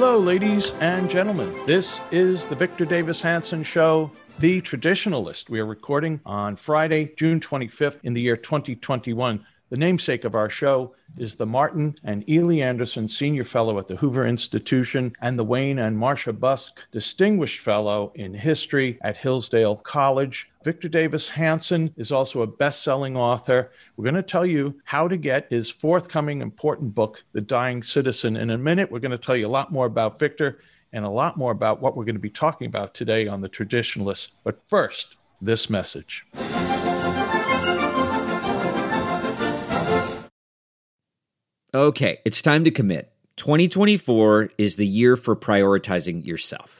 Hello, ladies and gentlemen. This is the Victor Davis Hanson Show, The Traditionalist. We are recording on Friday, June 25th in the year 2021. The namesake of our show is the Martin and Illie Anderson Senior Fellow at the Hoover Institution and the Wayne and Marcia Busk Distinguished Fellow in History at Hillsdale College. Victor Davis Hanson is also a best selling author. We're going to tell you how to get his forthcoming important book, The Dying Citizen. In a minute, we're going to tell you a lot more about Victor and a lot more about what we're going to be talking about today on The Traditionalists. But first, this message. Okay, it's time to commit. 2024 is the year for prioritizing yourself.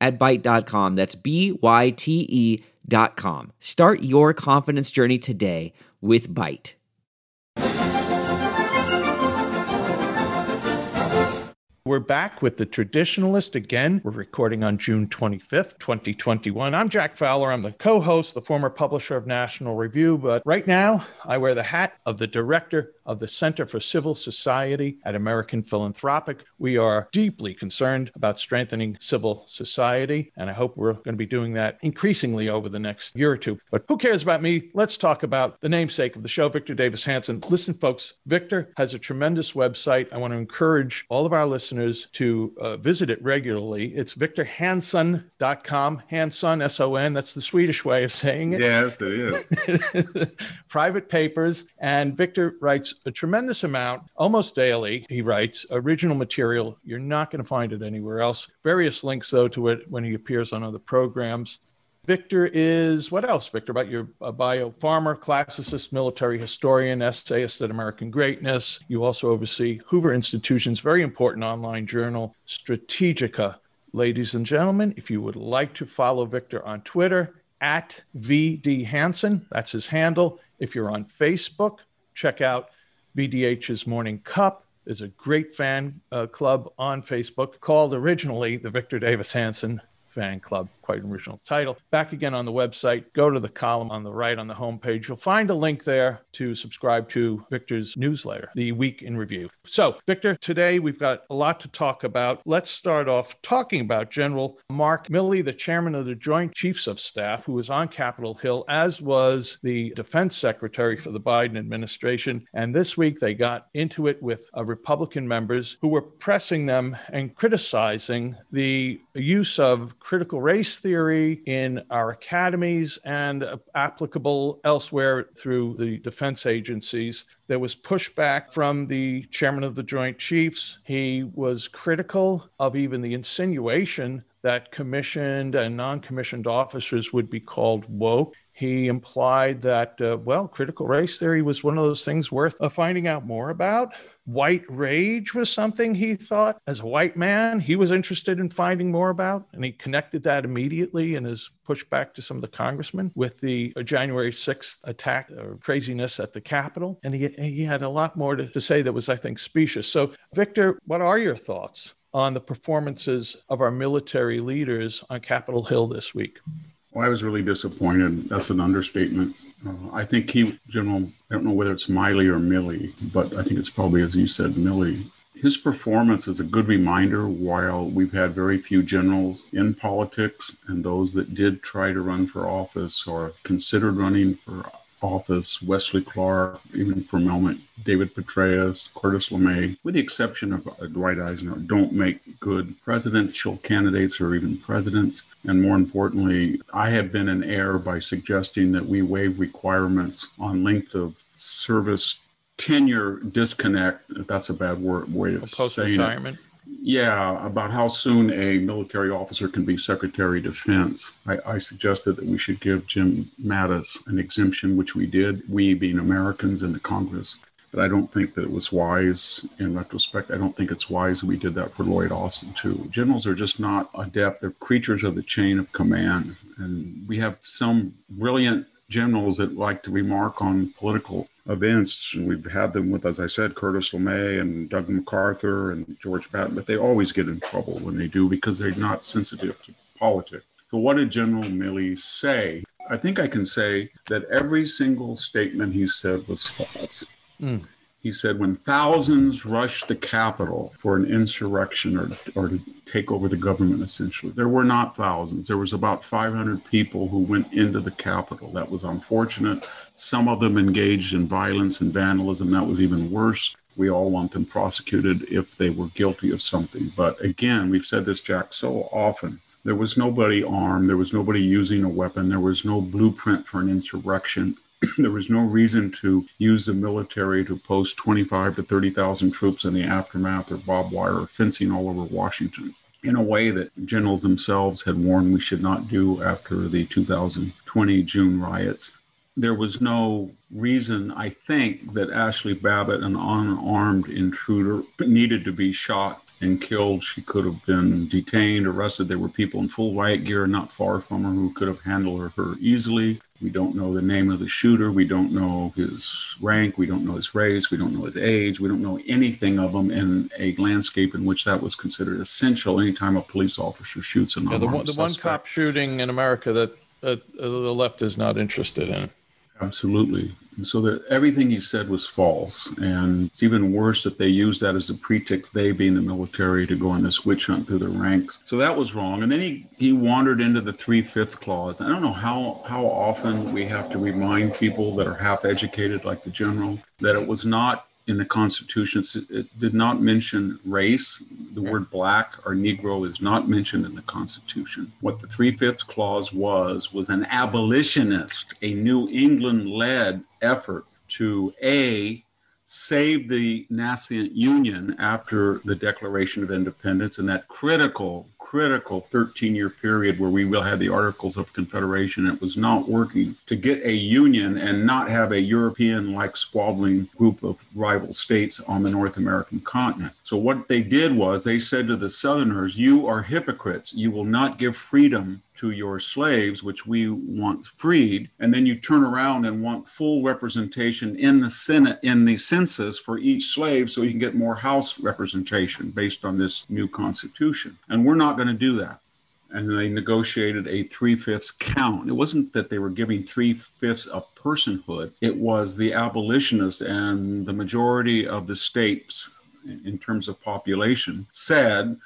at Byte.com. That's B-Y-T-E dot com. Start your confidence journey today with Byte. We're back with the traditionalist again. We're recording on June 25th, 2021. I'm Jack Fowler. I'm the co host, the former publisher of National Review, but right now I wear the hat of the director of the Center for Civil Society at American Philanthropic. We are deeply concerned about strengthening civil society, and I hope we're going to be doing that increasingly over the next year or two. But who cares about me? Let's talk about the namesake of the show, Victor Davis Hanson. Listen, folks, Victor has a tremendous website. I want to encourage all of our listeners to uh, visit it regularly. It's victorhanson.com, Hanson, S O N. That's the Swedish way of saying it. Yes, it is. Private papers. And Victor writes a tremendous amount, almost daily. He writes original material. You're not going to find it anywhere else. Various links, though, to it when he appears on other programs. Victor is what else, Victor? About your bio farmer, classicist, military historian, essayist at American Greatness. You also oversee Hoover Institution's very important online journal, Strategika. Ladies and gentlemen, if you would like to follow Victor on Twitter, at VD Hanson, that's his handle. If you're on Facebook, check out VDH's Morning Cup. There's a great fan uh, club on Facebook called originally the Victor Davis Hanson Fan Club. Quite an original title. Back again on the website. Go to the column on the right on the homepage. You'll find a link there to subscribe to Victor's newsletter, The Week in Review. So, Victor, today we've got a lot to talk about. Let's start off talking about General Mark Milley, the chairman of the Joint Chiefs of Staff, who was on Capitol Hill, as was the defense secretary for the Biden administration. And this week they got into it with uh, Republican members who were pressing them and criticizing the use of critical race theory in our academies and applicable elsewhere through the defense agencies. There was pushback from the chairman of the Joint Chiefs. He was critical of even the insinuation that commissioned and non commissioned officers would be called woke. He implied that, uh, well, critical race theory was one of those things worth uh, finding out more about. White rage was something he thought, as a white man, he was interested in finding more about. And he connected that immediately in his pushback to some of the congressmen with the uh, January 6th attack or craziness at the Capitol. And he, he had a lot more to, to say that was, I think, specious. So, Victor, what are your thoughts on the performances of our military leaders on Capitol Hill this week? Well, I was really disappointed. That's an understatement. Uh, I think he, General, I don't know whether it's Miley or Millie, but I think it's probably, as you said, Millie. His performance is a good reminder while we've had very few generals in politics and those that did try to run for office or considered running for office, Wesley Clark, even for a moment, David Petraeus, Curtis LeMay, with the exception of uh, Dwight Eisenhower, don't make good presidential candidates or even presidents. And more importantly, I have been in error by suggesting that we waive requirements on length of service tenure disconnect, that's a bad word, way of saying it yeah, about how soon a military officer can be Secretary of Defense. I, I, suggested that we should give Jim Mattis an exemption, which we did, we being Americans in the Congress. But I don't think that it was wise in retrospect. I don't think it's wise that we did that for Lloyd Austin, too. Generals are just not adept. They're creatures of the chain of command. And we have some brilliant generals that like to remark on political events. And We've had them with, as I said, Curtis LeMay and Doug MacArthur and George Patton, but they always get in trouble when they do because they're not sensitive to politics. So, what did General Milley say? I think I can say that every single statement he said was false. Mm. He said, when thousands rushed the Capitol for an insurrection or, or to take over the government, essentially, there were not thousands. There was about 500 people who went into the Capitol. That was unfortunate. Some of them engaged in violence and vandalism. That was even worse. We all want them prosecuted if they were guilty of something. But again, we've said this, Jack, so often. There was nobody armed. There was nobody using a weapon. There was no blueprint for an insurrection. there was no reason to use the military to post 25 to 30,000 troops in the aftermath of barbed wire or fencing all over Washington in a way that generals themselves had warned we should not do after the 2020 June riots. There was no reason, I think, that Ashli Babbitt, an unarmed intruder, needed to be shot and killed. She could have been detained, arrested. There were people in full riot gear not far from her who could have handled her easily. We don't know the name of the shooter. We don't know his rank. We don't know his race. We don't know his age. We don't know anything of him in a landscape in which that was considered essential anytime a police officer shoots an yeah, the, one, the one cop shooting in America that uh, the left is not interested in. Absolutely. And so that everything he said was false. And it's even worse that they used that as a pretext, they being the military, to go on this witch hunt through the ranks. So that was wrong. And then he, he wandered into the three fifth clause. I don't know how, how often we have to remind people that are half educated, like the general, that it was not in the Constitution. It did not mention race. The word black or Negro is not mentioned in the Constitution. What the Three Fifths Clause was, was an abolitionist, a New England led effort to A, save the nascent Union after the Declaration of Independence and that critical critical 13 year period where we will have the Articles of Confederation. It was not working to get a union and not have a European like squabbling group of rival states on the North American continent. So, what they did was they said to the Southerners, You are hypocrites. You will not give freedom to your slaves, which we want freed, and then you turn around and want full representation in the Senate, in the census for each slave, so you can get more House representation based on this new Constitution. And we're not going to do that. And they negotiated a three fifths count. It wasn't that they were giving three fifths of personhood, it was the abolitionists and the majority of the states in terms of population said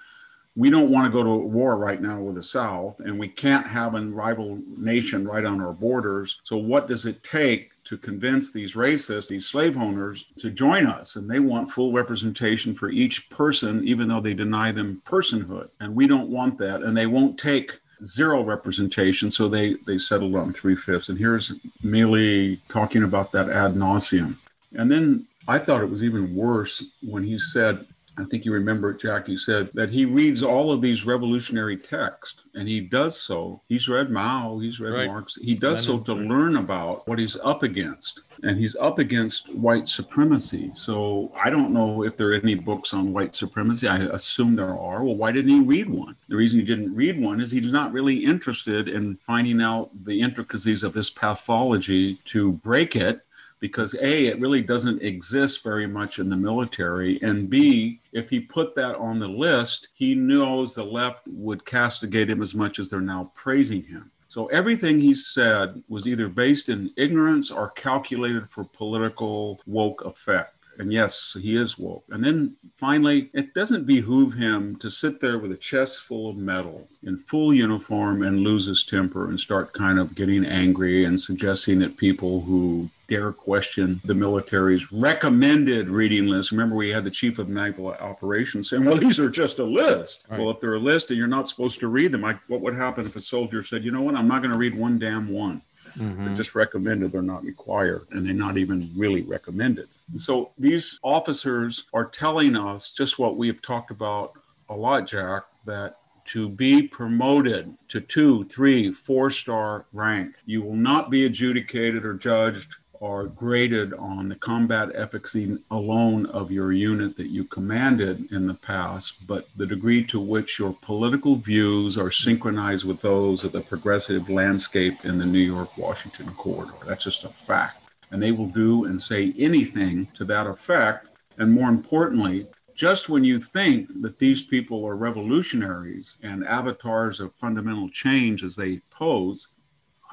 we don't want to go to war right now with the South, and we can't have a rival nation right on our borders. So, what does it take to convince these racists, these slave owners, to join us? And they want full representation for each person, even though they deny them personhood. And we don't want that. And they won't take zero representation, so they they settled on three fifths. And here's Milley talking about that ad nauseum. And then I thought it was even worse when he said I think you remember, Jack, you said that he reads all of these revolutionary texts, and he does so. He's read Mao, he's read right. Marx. He does Lenin, so to right. learn about what he's up against, and he's up against white supremacy. So I don't know if there are any books on white supremacy. I assume there are. Well, why didn't he read one? The reason he didn't read one is he's not really interested in finding out the intricacies of this pathology to break it because A, it really doesn't exist very much in the military. And B, if he put that on the list, he knows the left would castigate him as much as they're now praising him. So everything he said was either based in ignorance or calculated for political woke effect. And yes, he is woke. And then finally, it doesn't behoove him to sit there with a chest full of metal in full uniform and lose his temper and start kind of getting angry and suggesting that people who dare question the military's recommended reading list. Remember, we had the chief of naval operations saying, well, these are just a list. Right. Well, if they're a list and you're not supposed to read them, I, what would happen if a soldier said, you know what, I'm not going to read one damn one? Mm-hmm. They're just recommended, they're not required, and they're not even really recommended. And so these officers are telling us just what we've talked about a lot, Jack, that to be promoted to two, three, four star rank, you will not be adjudicated or judged are graded on the combat efficacy alone of your unit that you commanded in the past, but the degree to which your political views are synchronized with those of the progressive landscape in the New York Washington corridor. That's just a fact. And they will do and say anything to that effect. And more importantly, just when you think that these people are revolutionaries and avatars of fundamental change as they pose,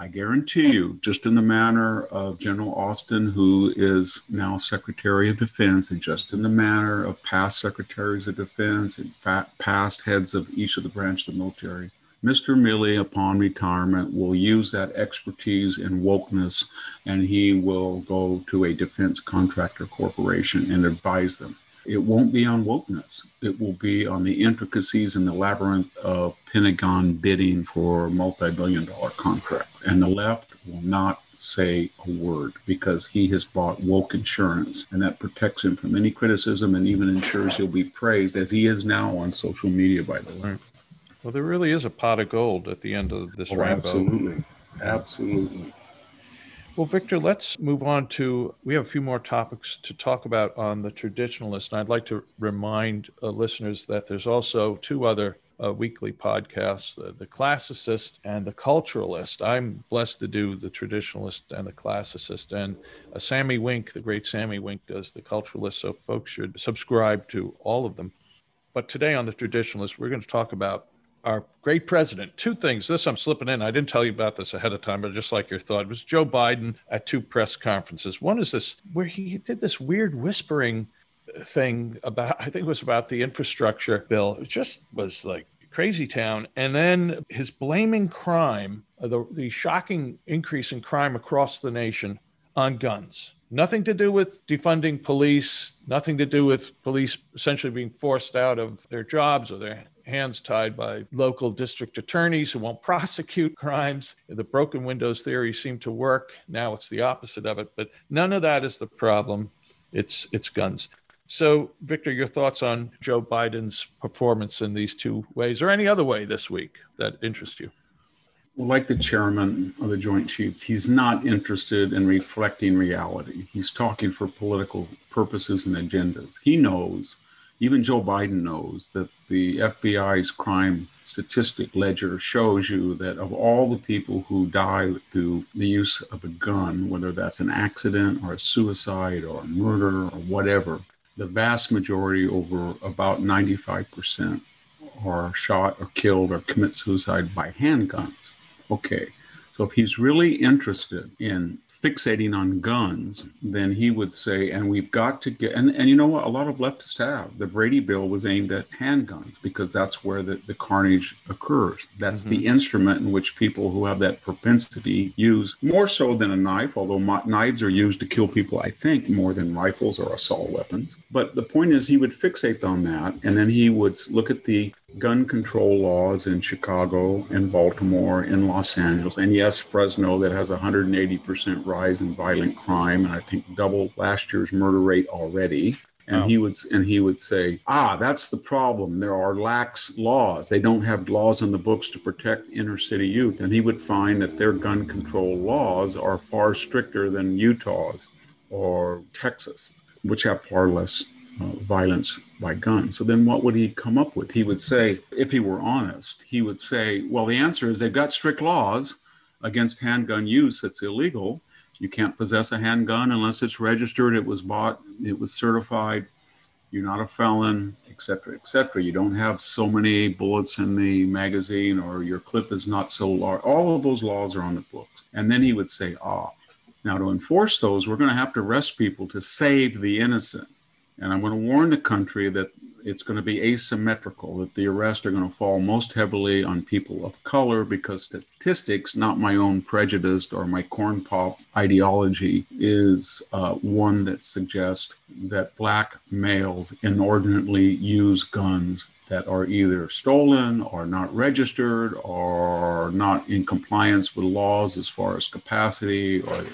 I guarantee you, just in the manner of General Austin, who is now Secretary of Defense, and just in the manner of past Secretaries of Defense and past heads of each of the branches of the military, Mr. Milley, upon retirement, will use that expertise in wokeness and he will go to a defense contractor corporation and advise them it won't be on wokeness. It will be on the intricacies and the labyrinth of Pentagon bidding for multi billion dollar contracts. And the left will not say a word because he has bought woke insurance and that protects him from any criticism and even ensures he'll be praised as he is now on social media, by the way. Well, there really is a pot of gold at the end of this oh, rainbow. Absolutely. Absolutely. Well, Victor, let's move on to. We have a few more topics to talk about on the traditionalist. And I'd like to remind uh, listeners that there's also two other uh, weekly podcasts the, Classicist and the Culturalist. I'm blessed to do the Traditionalist and the Classicist. And uh, Sami Winc, the great Sami Winc, does the Culturalist. So folks should subscribe to all of them. But today on the Traditionalist, we're going to talk about our great president. Two things. This I'm slipping in. I didn't tell you about this ahead of time, but just like your thought, it was Joe Biden at two press conferences. One is this where he did this weird whispering thing about I think it was about the infrastructure bill. It just was like crazy town. And then his blaming crime, uh, the, the shocking increase in crime across the nation on guns. Nothing to do with defunding police, nothing to do with police essentially being forced out of their jobs or their hands tied by local district attorneys who won't prosecute crimes. The broken windows theory seemed to work. Now it's the opposite of it, but none of that is the problem. It's it's guns. So, Victor, your thoughts on Joe Biden's performance in these two ways, or any other way this week that interests you? Well, like the chairman of the Joint Chiefs, he's not interested in reflecting reality. He's talking for political purposes and agendas. He knows even Joe Biden knows that the FBI's crime statistic ledger shows you that of all the people who die through the use of a gun, whether that's an accident or a suicide or a murder or whatever, the vast majority, over about 95%, are shot or killed or commit suicide by handguns. Okay, so if he's really interested in fixating on guns, then he would say, and we've got to get, and, and you know what, a lot of leftists have. The Brady bill was aimed at handguns because that's where the, the carnage occurs. That's mm-hmm. the instrument in which people who have that propensity use more so than a knife, although knives are used to kill people, I think, more than rifles or assault weapons. But the point is, he would fixate on that, and then he would look at the gun control laws in Chicago, in Baltimore, in Los Angeles, and yes, Fresno that has 180% rise in violent crime, and I think double last year's murder rate already. and he would and he would say, "Ah, that's the problem. There are lax laws. They don't have laws in the books to protect inner city youth." And he would find that their gun control laws are far stricter than Utah's or Texas, which have far less uh, violence by gun. So then what would he come up with? He would say, if he were honest, he would say, well, the answer is they've got strict laws against handgun use that's illegal. You can't possess a handgun unless it's registered, it was bought, it was certified, you're not a felon, etc., etc. You don't have so many bullets in the magazine, or your clip is not so large. All of those laws are on the books. And then he would say, ah, now to enforce those, we're going to have to arrest people to save the innocent. And I'm going to warn the country that it's going to be asymmetrical, that the arrests are going to fall most heavily on people of color because statistics, not my own prejudice or my corn pop ideology, is uh, one that suggests that black males inordinately use guns that are either stolen or not registered or not in compliance with laws as far as capacity or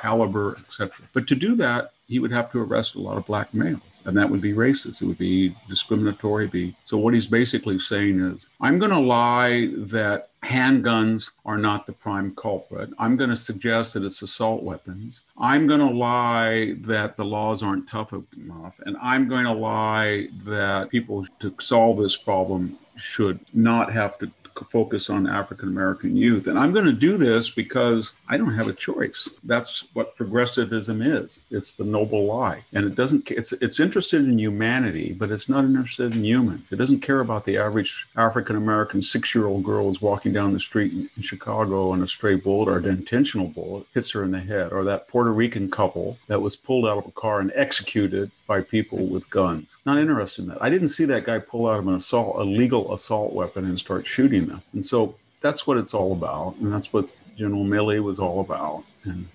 caliber, etc. But to do that, he would have to arrest a lot of black males, and that would be racist. It would be discriminatory. Be so. What he's basically saying is, I'm going to lie that handguns are not the prime culprit. I'm going to suggest that it's assault weapons. I'm going to lie that the laws aren't tough enough, and I'm going to lie that people to solve this problem should not have to focus on African American youth. And I'm going to do this because I don't have a choice. That's what progressivism is. It's the noble lie. And it doesn't it's it's interested in humanity, but it's not interested in humans. It doesn't care about the average African American 6-year-old girl who's walking down the street in Chicago and a stray bullet or an intentional bullet hits her in the head or that Puerto Rican couple that was pulled out of a car and executed by people with guns. Not interested in that. I didn't see that guy pull out of an assault, a legal assault weapon and start shooting them. And so that's what it's all about. And that's what General Milley was all about. And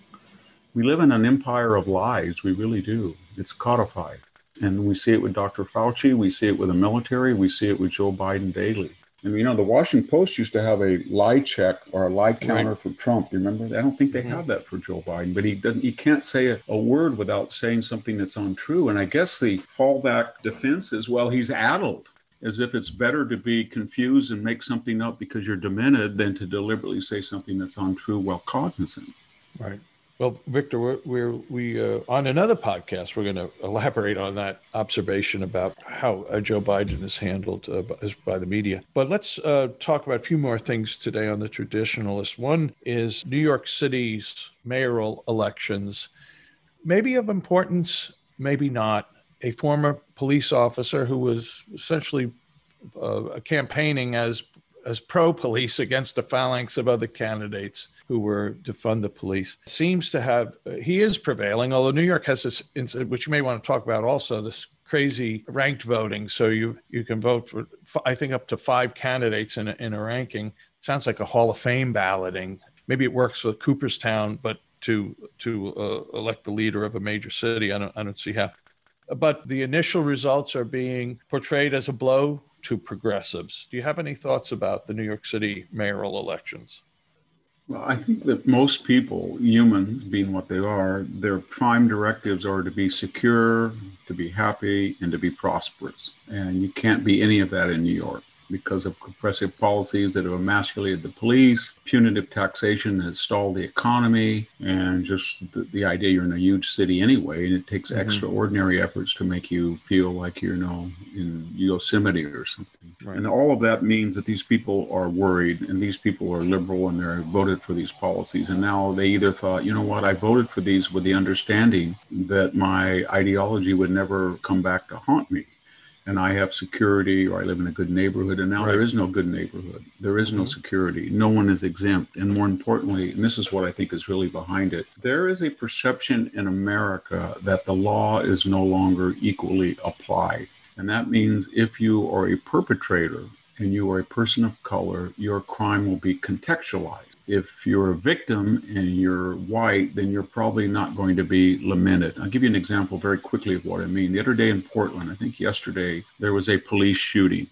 we live in an empire of lies. We really do. It's codified. And we see it with Dr. Fauci. We see it with the military. We see it with Joe Biden daily. And you know, the Washington Post used to have a lie check or a lie counter right. for Trump. You remember? I don't think they mm-hmm. have that for Joe Biden, but he doesn't. He can't say a, a, word without saying something that's untrue. And I guess the fallback defense is, well, he's addled, as if it's better to be confused and make something up because you're demented than to deliberately say something that's untrue while cognizant. Right. Well, Victor, we're, we're we uh, on another podcast. We're going to elaborate on that observation about how uh, Joe Biden is handled uh, by, the media. But let's uh, talk about a few more things today on the traditionalist. One is New York City's mayoral elections, maybe of importance, maybe not. A former police officer who was essentially uh, campaigning as as pro police against a phalanx of other candidates who were to fund the police. Seems to have he is prevailing although new york has this which you may want to talk about also this crazy ranked voting. So you you can vote for i think up to five candidates in a, in a ranking. Sounds like a hall of fame balloting. Maybe it works for cooperstown but to to uh, elect the leader of a major city i don't i don't see how. But the initial results are being portrayed as a blow to progressives. Do you have any thoughts about the New York City mayoral elections? Well, I think that most people, humans being what they are, their prime directives are to be secure, to be happy, and to be prosperous. And you can't be any of that in New York because of repressive policies that have emasculated the police. Punitive taxation has stalled the economy, and just the, the idea you're in a huge city anyway, and it takes mm-hmm. extraordinary efforts to make you feel like you're, you know, in Yosemite or something. Right. And all of that means that these people are worried, and these people are liberal, and they're voted for these policies. And now they either thought, you know what, I voted for these with the understanding that my ideology would never come back to haunt me and I have security or I live in a good neighborhood. And now right. there is no good neighborhood. There is no mm-hmm. security. No one is exempt. And more importantly, and this is what I think is really behind it, there is a perception in America that the law is no longer equally applied. And that means if you are a perpetrator and you are a person of color, your crime will be contextualized if you're a victim and you're white, then you're probably not going to be lamented. I'll give you an example very quickly of what I mean. The other day in Portland, I think yesterday, there was a police shooting.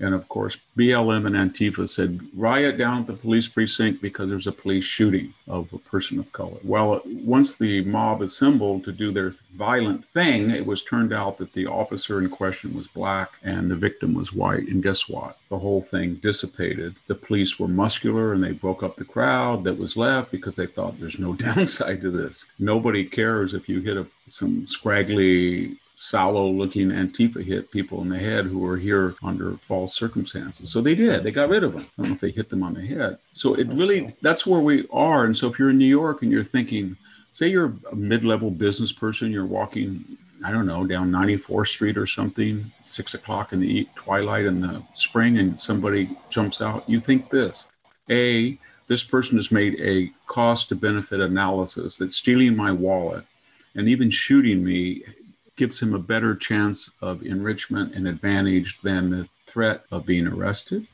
And of course, BLM and Antifa said riot down at the police precinct because there's a police shooting of a person of color. Well, uh, once the mob assembled to do their violent thing, it was turned out that the officer in question was black and the victim was white. And guess what? The whole thing dissipated. The police were muscular and they broke up the crowd that was left because they thought there's no downside to this. Nobody cares if you hit a, some scraggly sallow looking Antifa hit people in the head who were here under false circumstances. So they did. They got rid of them. I don't know if they hit them on the head. So it oh, really, that's where we are. And so if you're in New York and you're thinking, say you're a mid level business person, you're walking, I don't know, down 94th Street or something, six o'clock in the twilight in the spring, and somebody jumps out, you think this A, this person has made a cost to benefit analysis that stealing my wallet and even shooting me gives him a better chance of enrichment and advantage than the threat of being arrested,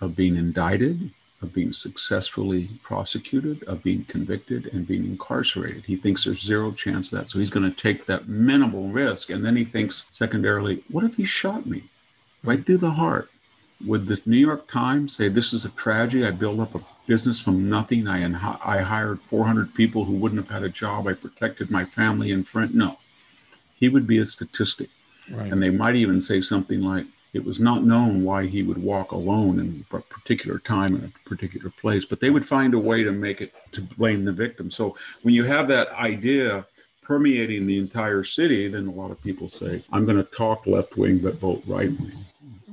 of being indicted, of being successfully prosecuted, of being convicted, and being incarcerated. He thinks there's zero chance of that. So he's going to take that minimal risk. And then he thinks, secondarily, what if he shot me right through the heart? Would the New York Times say, This is a tragedy? I built up a business from nothing. I, I hired 400 people who wouldn't have had a job. I protected my family and friend. No, he would be a statistic. Right. And they might even say something like, it was not known why he would walk alone in a particular time in a particular place, but they would find a way to make it to blame the victim. So when you have that idea permeating the entire city, then a lot of people say, I'm going to talk left wing, but vote right wing.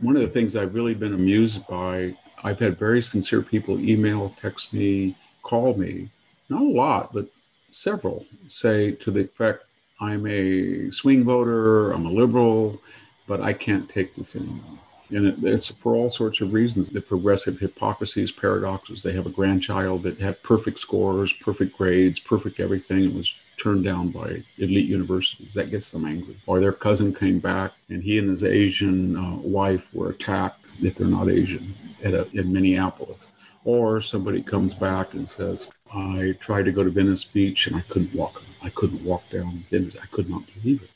One of the things I've really been amused by, I've had very sincere people email, text me, call me, not a lot, but several say to the effect, I'm a swing voter, I'm a liberal, but I can't take this anymore. And it, it's for all sorts of reasons. The progressive hypocrisies, paradoxes. They have a grandchild that had perfect scores, perfect grades, perfect everything, and was turned down by elite universities. That gets them angry. Or their cousin came back and he and his Asian uh, wife were attacked, if they're not Asian, at a, in Minneapolis. Or somebody comes back and says, I tried to go to Venice Beach and I couldn't walk. I couldn't walk down Venice. I could not believe it.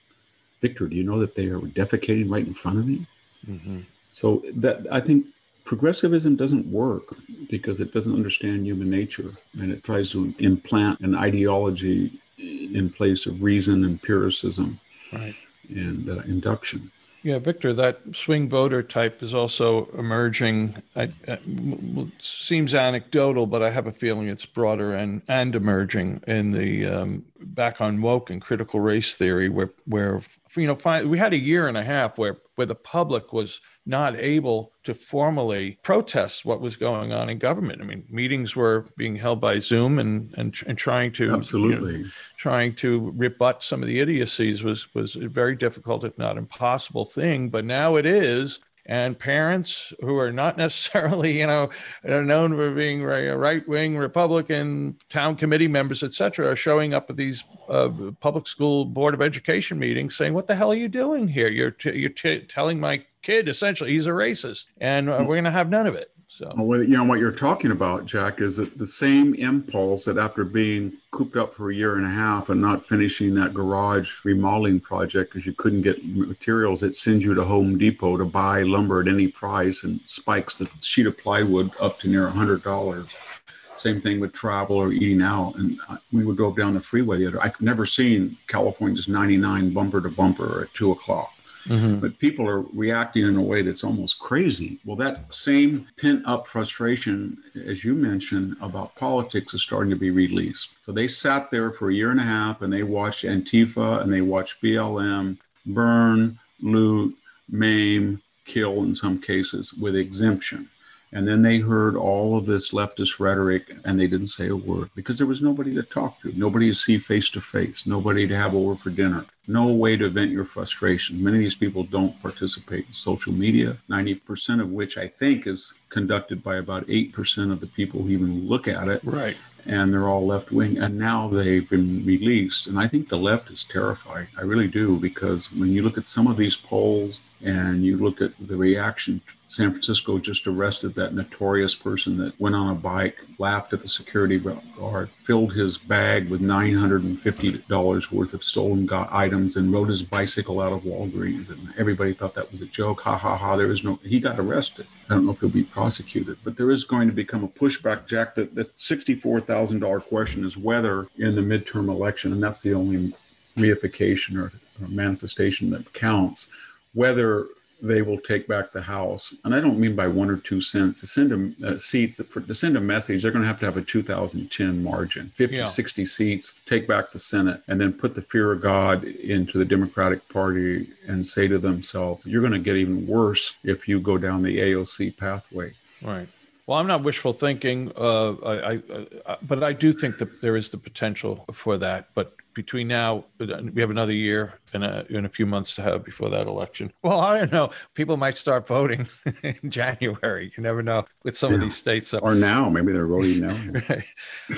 Victor, do you know that they are defecating right in front of me? Mm-hmm. So that I think progressivism doesn't work because it doesn't understand human nature and it tries to implant an ideology in place of reason and empiricism right. and uh, induction. Yeah, Victor, that swing voter type is also emerging. I, seems anecdotal, but I have a feeling it's broader and and emerging in the um, back on woke and critical race theory, where where you know we had a year and a half where where the public was not able to formally protest what was going on in government. I mean, meetings were being held by Zoom and and, and trying to absolutely you know, trying to rebut some of the idiocies was was a very difficult, if not impossible, thing. But now it is. And parents who are not necessarily, you know, known for being right-wing Republican town committee members, et cetera, are showing up at these uh, public school board of education meetings saying, "What the hell are you doing here? You're t- you're t- telling my kid essentially he's a racist, and uh, we're going to have none of it. So, well, you know what you're talking about, Jack, is that the same impulse that after being cooped up for a year and a half and not finishing that garage remodeling project because you couldn't get materials, it sends you to Home Depot to buy lumber at any price and spikes the sheet of plywood up to near a hundred dollars. Same thing with travel or eating out. And uh, we would go down the freeway. I've never seen California's 99 bumper to bumper at two o'clock. Mm-hmm. But people are reacting in a way that's almost crazy. Well, that same pent up frustration, as you mentioned, about politics is starting to be released. So they sat there for a year and a half and they watched Antifa and they watched BLM burn, loot, maim, kill in some cases with exemption. And then they heard all of this leftist rhetoric and they didn't say a word because there was nobody to talk to, nobody to see face to face, nobody to have over for dinner, no way to vent your frustration. Many of these people don't participate in social media, 90% of which I think is conducted by about 8% of the people who even look at it. Right and they're all left wing. And now they've been released. And I think the left is terrified. I really do, because when you look at some of these polls and you look at the reaction, San Francisco just arrested that notorious person that went on a bike, laughed at the security guard, filled his bag with $950 worth of stolen items and rode his bicycle out of Walgreens, and everybody thought that was a joke. Ha ha ha! There is no. He got arrested. I don't know if he'll be prosecuted, but there is going to become a pushback, Jack. That the sixty-four thousand dollar question is whether in the midterm election, and that's the only reification or, or manifestation that counts, whether they will take back the House. And I don't mean by one or two cents. To send them uh, seats, that for, to send a message, they're going to have to have a 2010 margin 50, yeah. 60 seats, take back the Senate, and then put the fear of God into the Democratic Party and say to themselves, you're going to get even worse if you go down the AOC pathway. Right. Well, I'm not wishful thinking, uh, I, I, uh, but I do think that there is the potential for that. But between now, we have another year and a, and a few months to have before that election. Well, I don't know. People might start voting in January. You never know with some yeah. of these states. Or now, maybe they're voting now. right.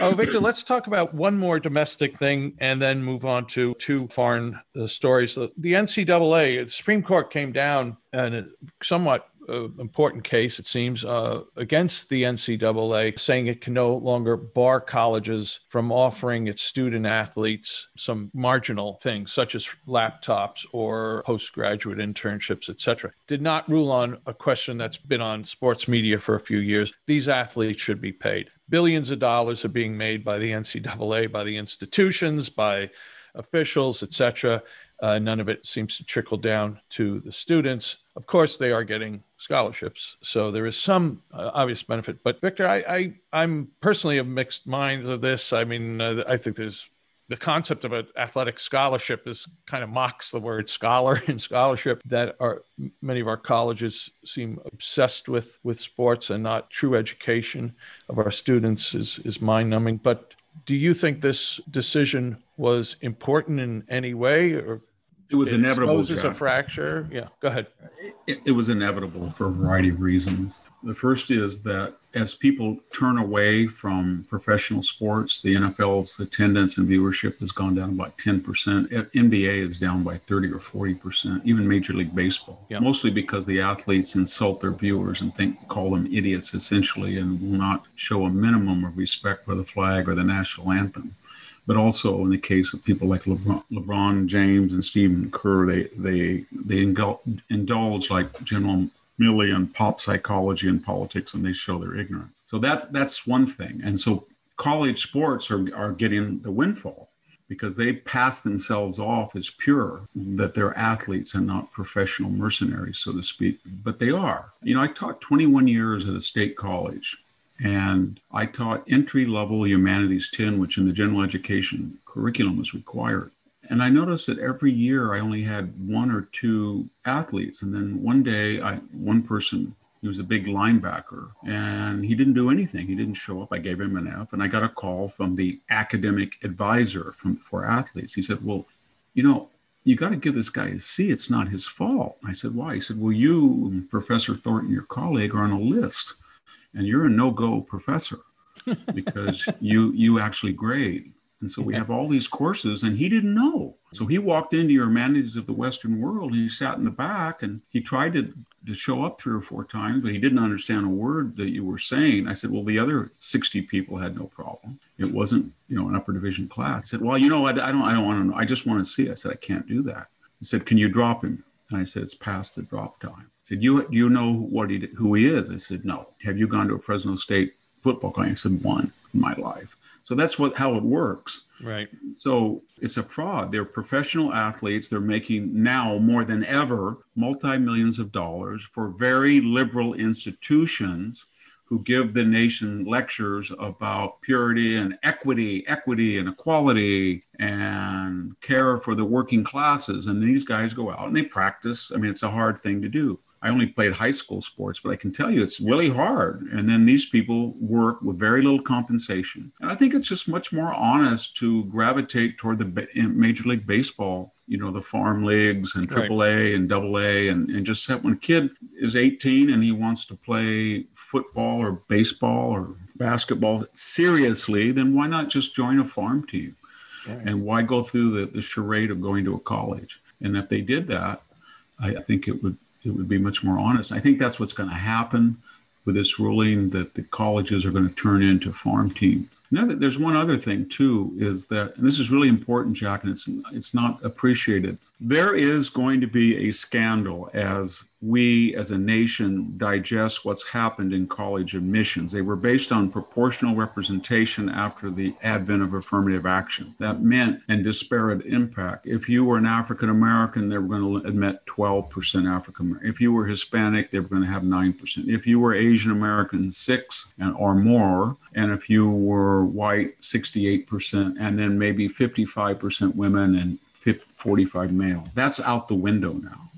Oh, Victor, let's talk about one more domestic thing and then move on to two foreign uh, stories. The, the NCAA, the Supreme Court came down and somewhat uh, important case, it seems, uh, against the NCAA, saying it can no longer bar colleges from offering its student athletes some marginal things, such as laptops or postgraduate internships, etc. Did not rule on a question that's been on sports media for a few years. These athletes should be paid. Billions of dollars are being made by the NCAA, by the institutions, by officials, etc. Uh, none of it seems to trickle down to the students. Of course, they are getting scholarships, so there is some uh, obvious benefit. But Victor, I, I am personally of mixed minds of this. I mean, uh, I think there's the concept of an athletic scholarship is kind of mocks the word scholar and scholarship that are many of our colleges seem obsessed with with sports and not true education of our students is is mind numbing but do you think this decision was important in any way or it was it inevitable. Exposes a fracture. Yeah, go ahead. It, it, was inevitable for a variety of reasons. The first is that as people turn away from professional sports, the NFL's attendance and viewership has gone down about 10%. NBA is down by 30 or 40%, even Major League Baseball. Yeah. Mostly because the athletes insult their viewers and think call them idiots essentially and will not show a minimum of respect for the flag or the national anthem but also in the case of people like LeBron, LeBron James and Stephen Kerr, they they they indulge like General Milley in pop psychology and politics, and they show their ignorance. So that's that's one thing. And so college sports are are getting the windfall because they pass themselves off as pure, that they're athletes and not professional mercenaries, so to speak. But they are. You know, I taught 21 years at a state college and I taught entry level humanities 10, which in the general education curriculum was required. And I noticed that every year I only had one or two athletes. And then one day, I, one person, he was a big linebacker and he didn't do anything. He didn't show up. I gave him an F. And I got a call from the academic advisor from, for athletes. He said, Well, you know, you got to give this guy a C. It's not his fault. I said, Why? He said, Well, you, Professor Thornton, your colleague, are on a list and you're a no-go professor because you you actually grade. And so we have all these courses and he didn't know. So he walked into your humanities of the western world. He sat in the back and he tried to to show up three or four times but he didn't understand a word that you were saying. I said well the other 60 people had no problem. It wasn't you know an upper division class. He said well you know i, I don't i don't want to know. I just want to see i said i can't do that. He said can you drop him and i said it's past the drop time said, "You you know what he who he is?" I said, "No." Have you gone to a Fresno State football game? I said, "One in my life." So that's what how it works. Right. So it's a fraud. They're professional athletes. They're making now more than ever multi millions of dollars for very liberal institutions who give the nation lectures about purity and equity, equity and equality and care for the working classes. And these guys go out and they practice. I mean, it's a hard thing to do. I only played high school sports, but I can tell you it's really hard. And then these people work with very little compensation. And I think it's just much more honest to gravitate toward the Major League Baseball, you know, the farm leagues and AAA right. and AA, and, and just set when a kid is 18 and he wants to play football or baseball or basketball seriously, then why not just join a farm team? Right. And why go through the, the charade of going to a college? And if they did that, I think it would it would be much more honest. I think that's what's going to happen. with this ruling that the colleges are going to turn into farm teams. Now, there's one other thing too, is that and this is really important, Jack, and it's it's not appreciated. There is going to be a scandal as we as a nation digest what's happened in college admissions. They were based on proportional representation after the advent of affirmative action. That meant and disparate impact. If you were an African American, they were going to admit 12% African American. If you were Hispanic, they were going to have 9%. If you were Asian American, 6 and or more, and if you were white, 68%, and then maybe 55% women and 45 male. That's out the window now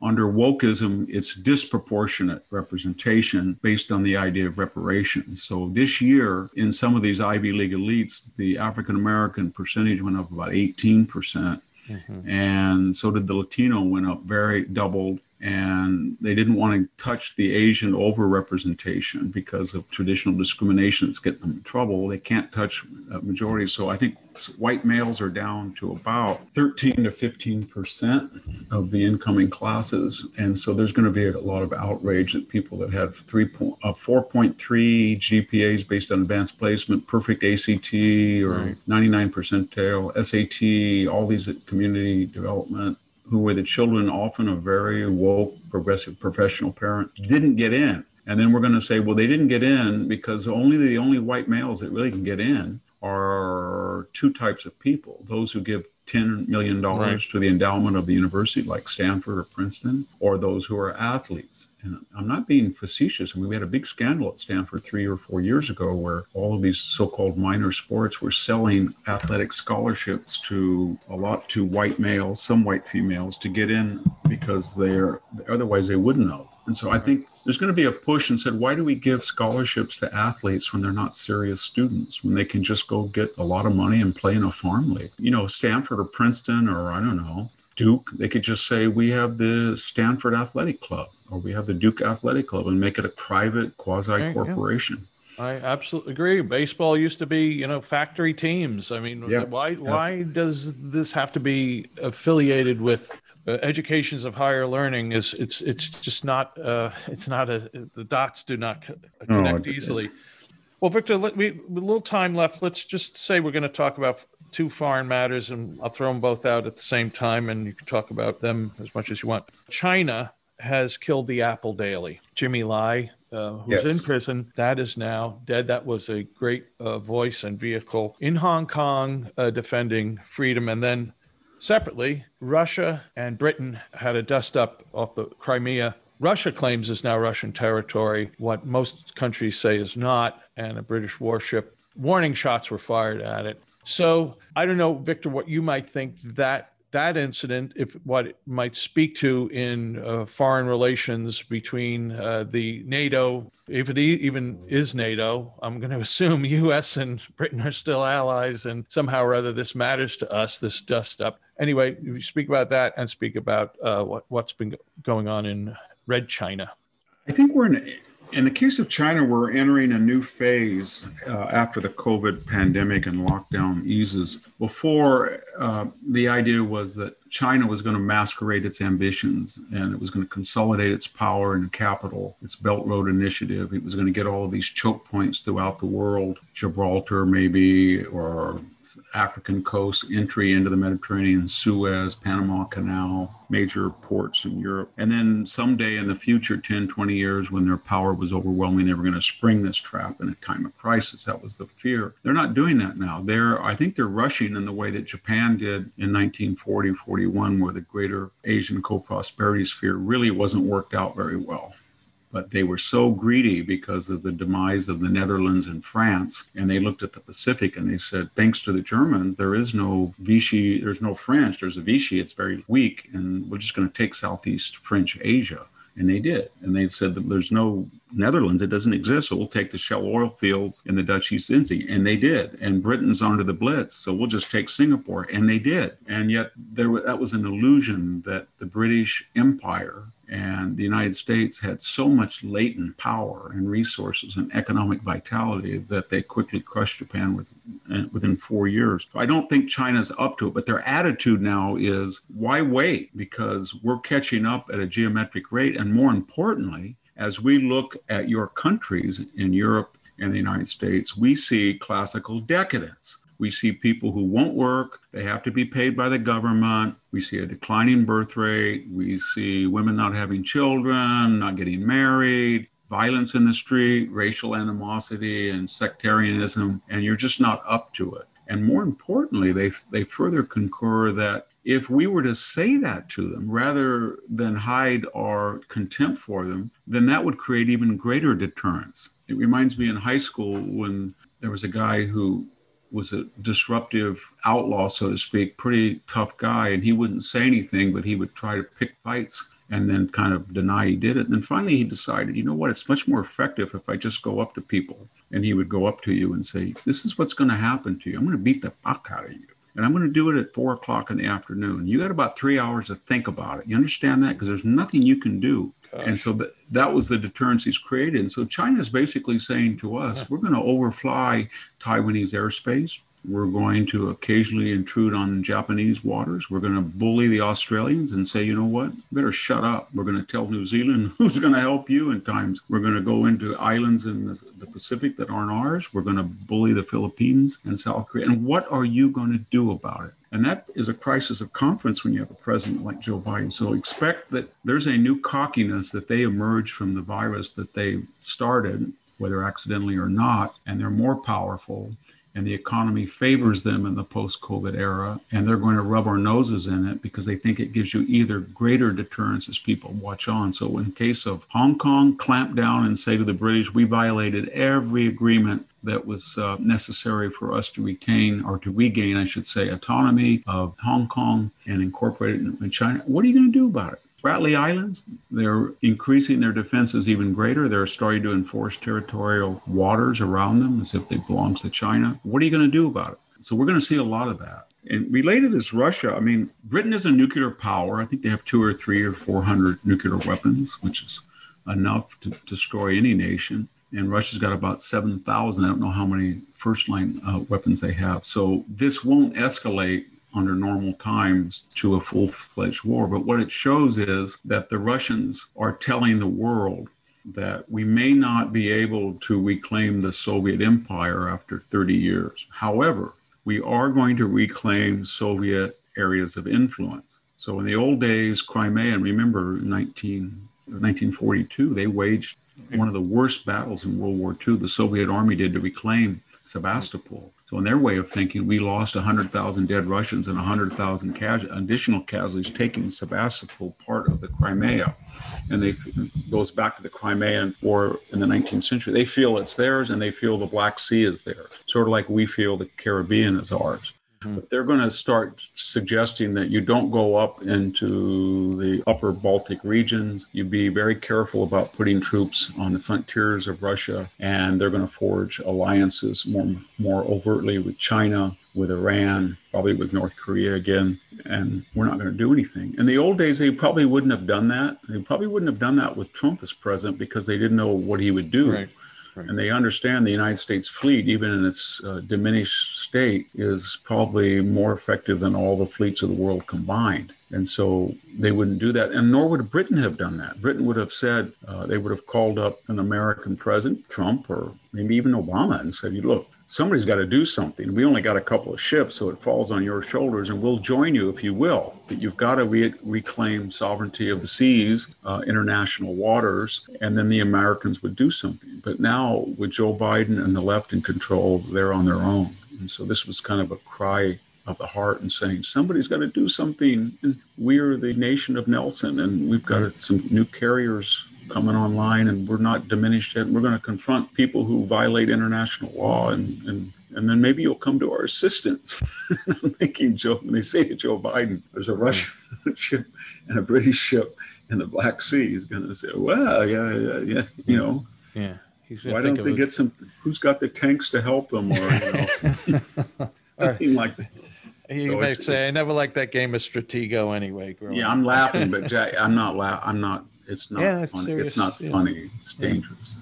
under wokeism, it's disproportionate representation based on the idea of reparations. So this year, in some of these Ivy League elites, the African American percentage went up about 18%. Mm-hmm. And so did the Latino went up very doubled and they didn't want to touch the Asian overrepresentation because of traditional discrimination that's getting them in trouble. They can't touch a majority. So I think white males are down to about 13 to 15 percent of the incoming classes, and so there's going to be a lot of outrage that people that have three point, uh, 4.3 GPAs based on advanced placement, perfect ACT or right. 99 percentile, SAT, all these community development who were the children often of very woke, progressive professional parents, didn't get in. And then we're going to say, well, they didn't get in because only the only white males that really can get in are two types of people those who give $10 million right. to the endowment of the university, like Stanford or Princeton, or those who are athletes and I'm not being facetious. I mean, we had a big scandal at Stanford three or four years ago where all of these so-called minor sports were selling athletic scholarships to a lot to white males, some white females, to get in because they're otherwise they wouldn't know. And so I think there's going to be a push and said, why do we give scholarships to athletes when they're not serious students, when they can just go get a lot of money and play in a farm league? You know, Stanford or Princeton or I don't know, Duke, they could just say, we have the Stanford Athletic Club or we have the Duke Athletic Club and make it a private quasi corporation. I absolutely agree. Baseball used to be, you know, factory teams. I mean, yeah. why why does this have to be affiliated with uh, educations of higher learning? Is it's it's just not uh, it's not a the dots do not connect no, easily. Well, Victor, let me a little time left. Let's just say we're going to talk about two foreign matters, and I'll throw them both out at the same time, and you can talk about them as much as you want. China has killed the Apple Daily. Jimmy Lai, uh, who's yes. in prison, that is now dead. That was a great uh, voice and vehicle in Hong Kong uh, defending freedom. And then separately, Russia and Britain had a dust up off the Crimea. Russia claims is now Russian territory, what most countries say is not, and a British warship. Warning shots were fired at it. So I don't know, Victor, what you might think that that incident, if what it might speak to in uh, foreign relations between uh, the NATO, if it even is NATO, I'm going to assume U.S. and Britain are still allies, and somehow or other this matters to us. This dust up. Anyway, you speak about that and speak about uh, what what's been going on in Red China. I think we're in in the case of China, we're entering a new phase uh, after the COVID pandemic and lockdown eases. Before, uh, the idea was that China was going to masquerade its ambitions and it was going to consolidate its power and capital, its Belt Road Initiative. It was going to get all of these choke points throughout the world, Gibraltar, maybe, or African coast, entry into the Mediterranean, Suez, Panama Canal, major ports in Europe. And then someday in the future, 10, 20 years, when their power was overwhelming, they were going to spring this trap in a time of crisis. That was the fear. They're not doing that now. They're, I think they're rushing in the way that Japan did in 1940, 40 1941, where the greater Asian co prosperity sphere really wasn't worked out very well. But they were so greedy because of the demise of the Netherlands and France. And they looked at the Pacific and they said, thanks to the Germans, there is no Vichy, there's no French, there's a Vichy, it's very weak. And we're just going to take Southeast French Asia. And they did. And they said that there's no Netherlands, it doesn't exist. So we'll take the Shell oil fields in the Dutch East Indies. And they did. And Britain's under the Blitz. So we'll just take Singapore. And they did. And yet there that was an illusion that the British Empire and the United States had so much latent power and resources and economic vitality that they quickly crushed Japan with, uh, within four years. So I don't think China's up to it, but their attitude now is why wait? Because we're catching up at a geometric rate. And more importantly, as we look at your countries in Europe and the United States, we see classical decadence. We see people who won't work, they have to be paid by the government. We see a declining birth rate. We see women not having children, not getting married, violence in the street, racial animosity, and sectarianism, and you're just not up to it. And more importantly, they, they further concur that if we were to say that to them rather than hide our contempt for them, then that would create even greater deterrence. It reminds me in high school when there was a guy who was a disruptive outlaw, so to speak, pretty tough guy, and he wouldn't say anything, but he would try to pick fights and then kind of deny he did it. And then finally he decided, you know what, it's much more effective if I just go up to people. And he would go up to you and say, This is what's going to happen to you. I'm going to beat the fuck out of you. And I'm going to do it at four o'clock in the afternoon. You got about three hours to think about it. You understand that? Because there's nothing you can do. Gosh. And so th- that was the deterrence he's created. And so China is basically saying to us, yeah. we're going to overfly Taiwanese airspace. We're going to occasionally intrude on Japanese waters. We're going to bully the Australians and say, you know what, better shut up. We're going to tell New Zealand who's going to help you in times. We're going to go into islands in the, the Pacific that aren't ours. We're going to bully the Philippines and South Korea. And what are you going to do about it? And that is a crisis of confidence when you have a president like Joe Biden. So expect that there's a new cockiness that they emerge from the virus that they started, whether accidentally or not, and they're more powerful and the economy favors them in the post COVID era, and they're going to rub our noses in it because they think it gives you either greater deterrence as people watch on. So, in case of Hong Kong, clamp down and say to the British, we violated every agreement that was uh, necessary for us to retain or to regain, I should say, autonomy of Hong Kong and incorporate it in China. What are you going to do about it? Spratly Islands, they're increasing their defenses even greater. They're starting to enforce territorial waters around them as if they belong to China. What are you going to do about it? So we're going to see a lot of that. And related is Russia. I mean, Britain is a nuclear power. I think they have two or three or 400 nuclear weapons, which is enough to destroy any nation. And Russia's got about 7,000. I don't know how many first line uh, weapons they have. So this won't escalate under normal times to a full fledged war. But what it shows is that the Russians are telling the world that we may not be able to reclaim the Soviet empire after 30 years. However, we are going to reclaim Soviet areas of influence. So in the old days, Crimea, and remember 19, 1942, they waged one of the worst battles in World War II. The Soviet army did to reclaim Sebastopol. So, in their way of thinking, we lost 100,000 dead Russians and 100,000 cas- additional casualties taking Sebastopol part of the Crimea. And they goes back to the Crimean War in the 19th century. They feel it's theirs and they feel the Black Sea is theirs, sort of like we feel the Caribbean is ours. Mm-hmm. But they're going to start suggesting that you don't go up into the upper Baltic regions. You be very careful about putting troops on the frontiers of Russia, and they're going to forge alliances more more overtly with China, with Iran, probably with North Korea again, and we're not going to do anything. In the old days, they probably wouldn't have done that. They probably wouldn't have done that with Trump as president because they didn't know what he would do. Right. Right. And they understand the United States fleet, even in its uh, diminished state, is probably more effective than all the fleets of the world combined. And so they wouldn't do that. And nor would Britain have done that. Britain would have said, uh, they would have called up an American president, Trump, or maybe even Obama, and said, You look, somebody's got to do something. We only got a couple of ships, so it falls on your shoulders, and we'll join you if you will. But you've got to re- reclaim sovereignty of the seas, uh, international waters, and then the Americans would do something. But now, with Joe Biden and the left in control, they're on their own. And so this was kind of a cry of the heart and saying somebody's got to do something. And we're the nation of Nelson, and we've got some new carriers coming online and we're not diminished yet. We're going to confront people who violate international law and, and, and then maybe you'll come to our assistance. I'm thinking, Joe, when they say to Joe Biden, there's a Russian ship and a British ship in the Black Sea, he's going to say, well, yeah, yeah, yeah you know. Yeah. Why don't they get some, who's got the tanks to help them or, you know, something like that. He so say, "I never liked that game of Stratego." Anyway, yeah, I'm laughing, but Jack, I'm not. La- I'm not it's not yeah, funny. It's not yeah. funny. It's dangerous.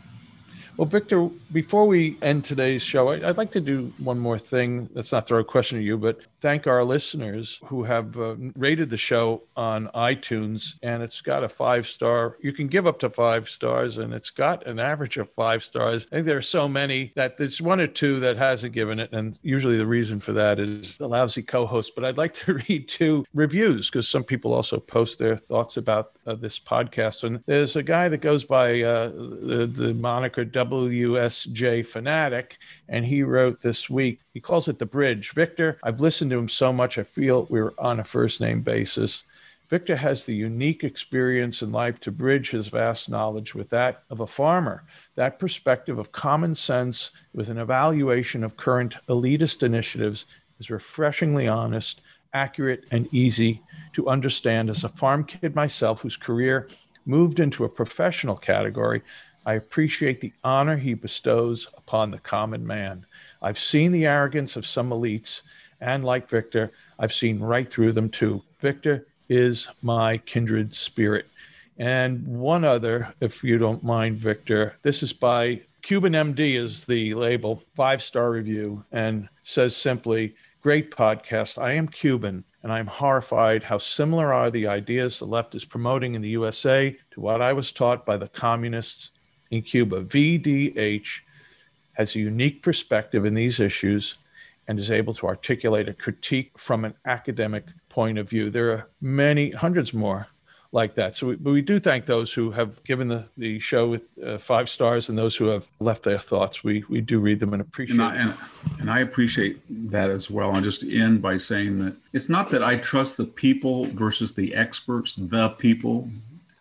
Well, Victor, before we end today's show, I'd like to do one more thing. Let's not throw a question at you, but thank our listeners who have uh, rated the show on iTunes. And it's got a five star. You can give up to five stars, and it's got an average of five stars. I think there are so many that there's one or two that hasn't given it. And usually the reason for that is the lousy co host. But I'd like to read two reviews because some people also post their thoughts about uh, this podcast. And there's a guy that goes by uh, the, the moniker WSJ Fanatic, and he wrote this week, he calls it The Bridge. Victor, I've listened to him so much, I feel we're on a first name basis. Victor has the unique experience in life to bridge his vast knowledge with that of a farmer. That perspective of common sense with an evaluation of current elitist initiatives is refreshingly honest, accurate, and easy to understand as a farm kid myself whose career moved into a professional category. I appreciate the honor he bestows upon the common man. I've seen the arrogance of some elites, and like Victor, I've seen right through them too. Victor is my kindred spirit. And one other, if you don't mind, Victor, this is by Cuban MD, is the label, five star review, and says simply, Great podcast. I am Cuban and I'm horrified how similar are the ideas the left is promoting in the USA to what I was taught by the communists in Cuba. VDH has a unique perspective in these issues and is able to articulate a critique from an academic point of view. There are many, hundreds more like that. So we, we do thank those who have given the, the show uh, five stars and those who have left their thoughts. We we do read them and appreciate and I, and, and I appreciate that as well. And just end by saying that it's not that I trust the people versus the experts, the people.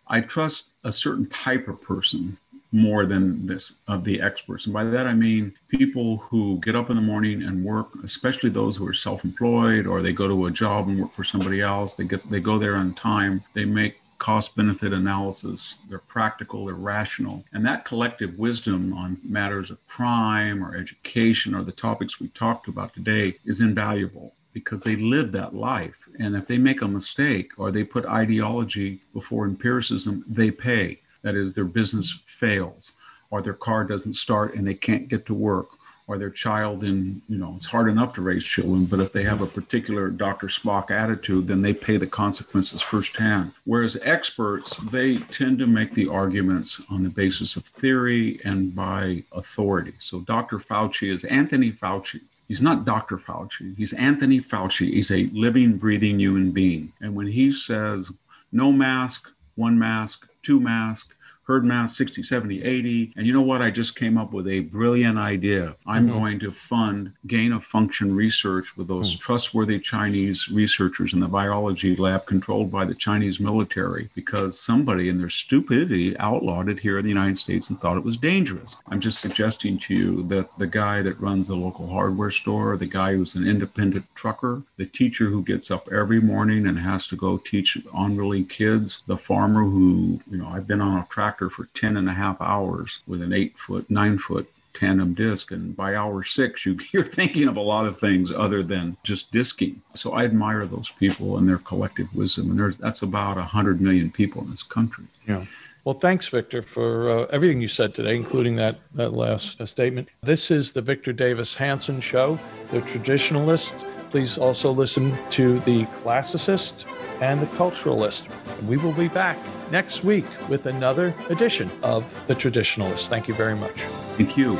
I trust a certain type of person more than this of the experts and by that i mean people who get up in the morning and work especially those who are self-employed or they go to a job and work for somebody else they get they go there on time they make cost benefit analysis. They're practical, they're rational. And that collective wisdom on matters of crime or education or the topics we talked about today is invaluable because they live that life. And if they make a mistake or they put ideology before empiricism, they pay. That is, their business fails or their car doesn't start and they can't get to work or their child in, you know, it's hard enough to raise children, but if they have a particular Dr. Spock attitude, then they pay the consequences firsthand. Whereas experts, they tend to make the arguments on the basis of theory and by authority. So Dr. Fauci is Anthony Fauci. He's not Dr. Fauci. He's Anthony Fauci. He's a living, breathing human being. And when he says no mask, one mask, two mask, herd mass 60, 70, 80. And you know what? I just came up with a brilliant idea. I'm mm-hmm. going to fund gain of function research with those mm-hmm. trustworthy Chinese researchers in the biology lab controlled by the Chinese military because somebody in their stupidity outlawed it here in the United States and thought it was dangerous. I'm just suggesting to you that the guy that runs the local hardware store, the guy who's an independent trucker, the teacher who gets up every morning and has to go teach unruly kids, the farmer who, you know, I've been on a track for 10 and a half hours with an eight foot, nine foot tandem disc. And by hour six, you, you're thinking of a lot of things other than just disking. So I admire those people and their collective wisdom. And there's that's about 100 million people in this country. Yeah. Well, thanks, Victor, for uh, everything you said today, including that, that last uh, statement. This is the Victor Davis Hanson Show, the traditionalist. Please also listen to the classicist and the culturalist. We will be back next week with another edition of The Traditionalist. Thank you very much. Thank you.